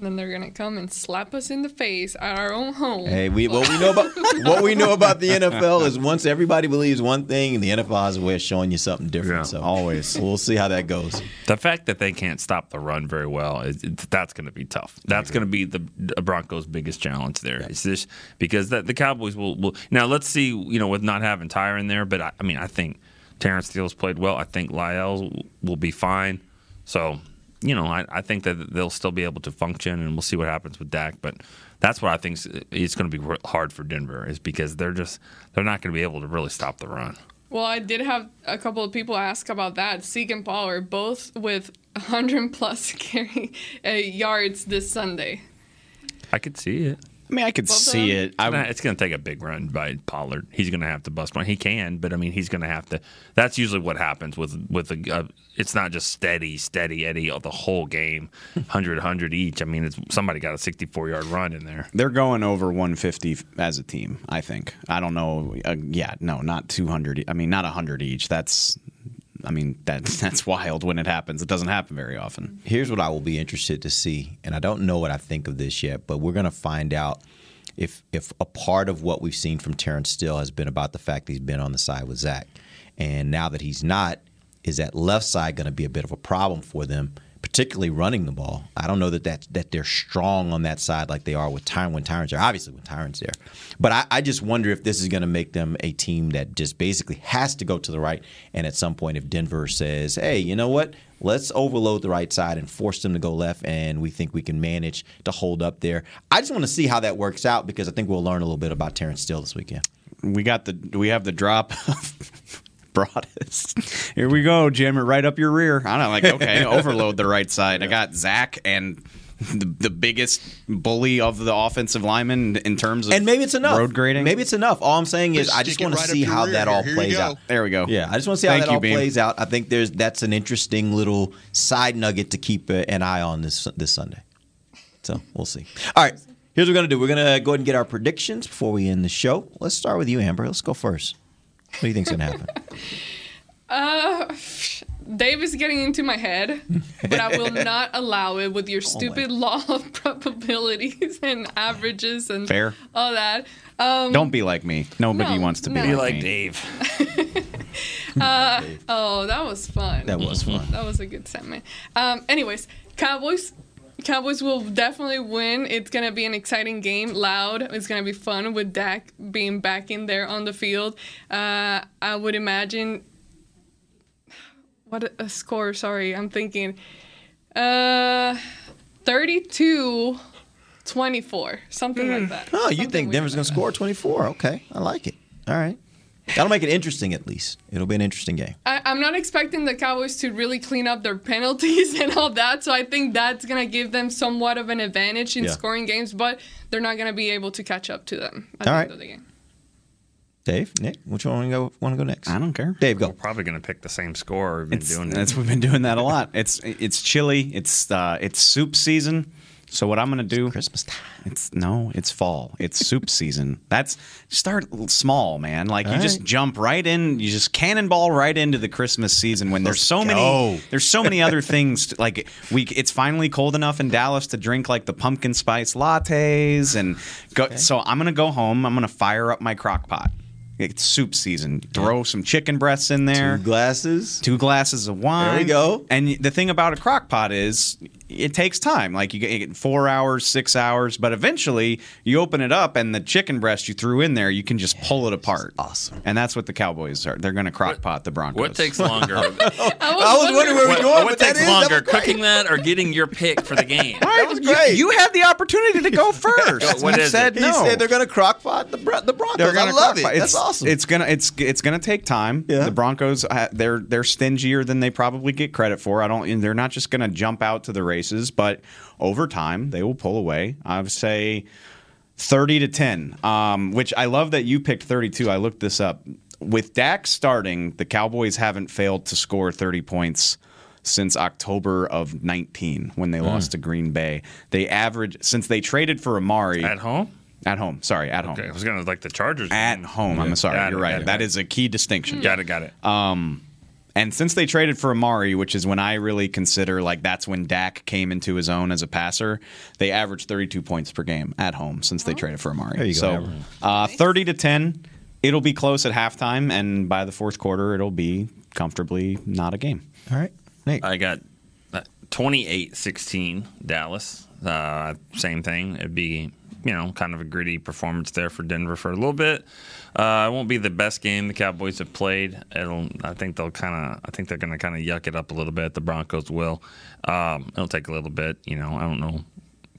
Then they're gonna come and slap us in the face at our own home. Hey, we what we know about (laughs) what we know about the NFL is once everybody believes one thing, and the NFL has a way of showing you something different. So always, we'll see how that goes. The fact that they can't stop the run very well is that's going to be tough. That's going to be the Broncos' biggest challenge there. It's just because the, the Cowboys will, will now. Let's see, you know, with not having Tyre in there, but I, I mean, I think Terence Steele's played well. I think La'el will be fine. So you know, I, I think that they'll still be able to function, and we'll see what happens with Dak. But that's what I think is going to be hard for Denver, is because they're just they're not going to be able to really stop the run. Well, I did have a couple of people ask about that. Zeke and Pollard both with 100 plus (laughs) carry uh, yards this Sunday. I could see it. I mean, I could see it. I, it's going to take a big run by Pollard. He's going to have to bust one. He can, but I mean, he's going to have to. That's usually what happens with with a. Uh, it's not just steady, steady Eddie the whole game, (laughs) 100, 100 each. I mean, it's somebody got a 64 yard run in there. They're going over 150 as a team. I think. I don't know. Uh, yeah, no, not 200. I mean, not 100 each. That's I mean, that (laughs) that's wild when it happens. It doesn't happen very often. Here's what I will be interested to see, and I don't know what I think of this yet, but we're going to find out if if a part of what we've seen from Terence Steele has been about the fact he's been on the side with Zach, and now that he's not, is that left side going to be a bit of a problem for them? Particularly running the ball. I don't know that that, that they're strong on that side like they are with Tyron when Tyron's there. Obviously, when Tyron's there, but I, I just wonder if this is going to make them a team that just basically has to go to the right. And at some point, if Denver says, "Hey, you know what? Let's overload the right side and force them to go left, and we think we can manage to hold up there." I just want to see how that works out because I think we'll learn a little bit about Terence Steele this weekend. We got the we have the drop (laughs) Broadus. (laughs) Here we go, jam it right up your rear. I'm like, okay, (laughs) overload the right side. I got Zach and the, the biggest bully of the offensive lineman in terms of and maybe it's enough road grading. Maybe it's enough. All I'm saying is I just want to see how that all plays out. There we go. Yeah, I just want to see how Thank that you, all Beam. plays out. I think there's that's an interesting little side nugget to keep an eye on this this Sunday. So we'll see. All right, here's what we're gonna do. We're gonna go ahead and get our predictions before we end the show. Let's start with you, Amber. Let's go first. What do you think's gonna happen? (laughs) Uh, Dave is getting into my head, but I will (laughs) not allow it with your stupid law of (laughs) probabilities and averages and Fair. all that. Um, Don't be like me. Nobody no, wants to be no. like, Be like me. Dave. Uh, oh, that was fun. That was fun. That was a good segment. Um, anyways, Cowboys. Cowboys will definitely win. It's gonna be an exciting game, loud. It's gonna be fun with Dak being back in there on the field. Uh, I would imagine. What a- score? Sorry, I'm thinking. Uh, 32 24, something like that. Oh, you think Denver's gonna score 24? Okay, I like it. All right, that'll make it interesting at least. It'll be an interesting game. I, I'm not expecting the Cowboys to really clean up their penalties (laughs) and all that, so I think that's gonna give them somewhat of an advantage in Yeah. scoring games, but they're not gonna be able to catch up to them at All the right. end of the game. Dave, Nick, which one want to go? Want to go next? I don't care. Dave, go. We're probably going to pick the same score. We've been It's, doing that's we've been doing that a lot. It's it's chilly. It's uh, it's soup season. So what I'm gonna do? Christmas time. It's no, it's fall. It's soup (laughs) season. That's start small, man. Like you All just right. jump right in. You just cannonball right into the Christmas season when there's so many. There's so many other (laughs) things. To, like we, it's finally cold enough in Dallas to drink like the pumpkin spice lattes and go. So I'm gonna go home. I'm gonna fire up my crock pot. It's soup season. Throw some chicken breasts in there. Two glasses. Two glasses of wine. There we go. And the thing about a crock pot is it takes time. Like you get, four hours, six hours, but eventually you open it up and the chicken breast you threw in there, you can just pull it apart. Awesome. And that's what the Cowboys are. They're going to crock pot the Broncos. What takes longer? (laughs) I was, I was wondering where what we're going. what but that takes is- that longer, was cooking that or getting your pick for the (laughs) game? That was great. You, you had the opportunity to go (laughs) first. What you is said it? He no. said they're going to crockpot the the Broncos. They're I gonna love it. pot. That's It's, awesome. It's gonna it's it's gonna take time. Yeah. The Broncos they're they're stingier than they probably get credit for. I don't. They're not just gonna jump out to the races, but over time they will pull away. I would say thirty to ten. Um, which I love that you picked thirty two. I looked this up. With Dak starting, the Cowboys haven't failed to score thirty points since October of 19 when they lost to Green Bay. They average since they traded for Amari At home? at home. Sorry, at home. Okay, I was going to like the Chargers. At home. I'm sorry. You're right. That is a key distinction. Got it, got it. Um, And since they traded for Amari, which is when I really consider like that's when Dak came into his own as a passer, they averaged 32 points per game at home since they traded for Amari. There you go, so Amber. uh, 30 to 10, it'll be close at halftime, and by the fourth quarter, it'll be comfortably not a game. All right. Nate. I got 28 16 Dallas. Uh, same thing. It'd be, you know, kind of a gritty performance there for Denver for a little bit. Uh, it won't be the best game the Cowboys have played. It'll, I think they'll kind of, I think they're going to kind of yuck it up a little bit. The Broncos will. Um, it'll take a little bit, you know, I don't know,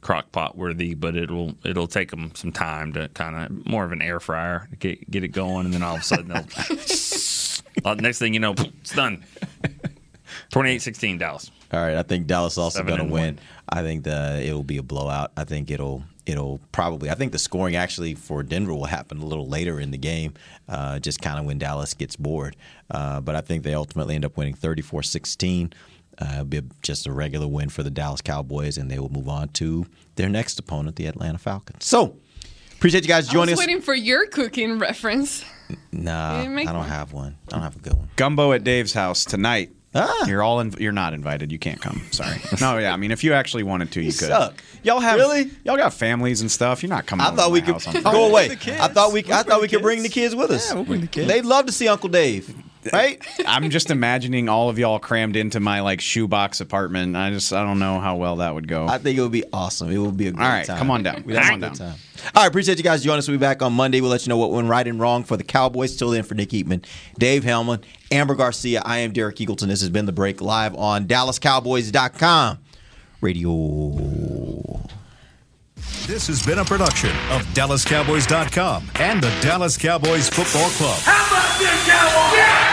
crock pot worthy, but it'll, it'll take them some time to kind of more of an air fryer to get, get it going. And then all of a sudden they'll, (laughs) uh, next thing you know, it's done. 28 16 Dallas. All right, I think Dallas also going to win. one. I think the it'll be a blowout. I think it'll it'll probably. I think the scoring actually for Denver will happen a little later in the game, uh, just kind of when Dallas gets bored. Uh, but I think they ultimately end up winning 34-16. Uh, it'll be just a regular win for the Dallas Cowboys, and they will move on to their next opponent, the Atlanta Falcons. So appreciate you guys joining us. I joining was us. waiting for your cooking reference. Nah, You didn't make I don't one. have one. I don't have a good one. Gumbo at Dave's house tonight. Ah. You're all in, you're not invited. You can't come. Sorry. (laughs) No, yeah. I mean, if you actually wanted to, you, You could. suck. Y'all have Really? Y'all got families and stuff. You're not coming. I thought to we my could (laughs) go away. I thought we. We'll I thought we the could bring the kids. kids with us. Yeah, we'll bring the kids. They'd love to see Uncle Dave, right? (laughs) I'm just imagining all of y'all crammed into my like shoebox apartment. I just I don't know how well that would go. I think it would be awesome. It would be a great all right, time. come on down. We'd Come have a on good down. time. All right, appreciate you guys joining us. We'll be back on Monday. We'll let you know what went right and wrong for the Cowboys. Till then, for Nick Eatman, Dave Helman, Amber Garcia, I am Derek Eagleton. This has been The Break live on DallasCowboys.com radio. This has been a production of DallasCowboys.com and the Dallas Cowboys Football Club. How about this, Cowboys?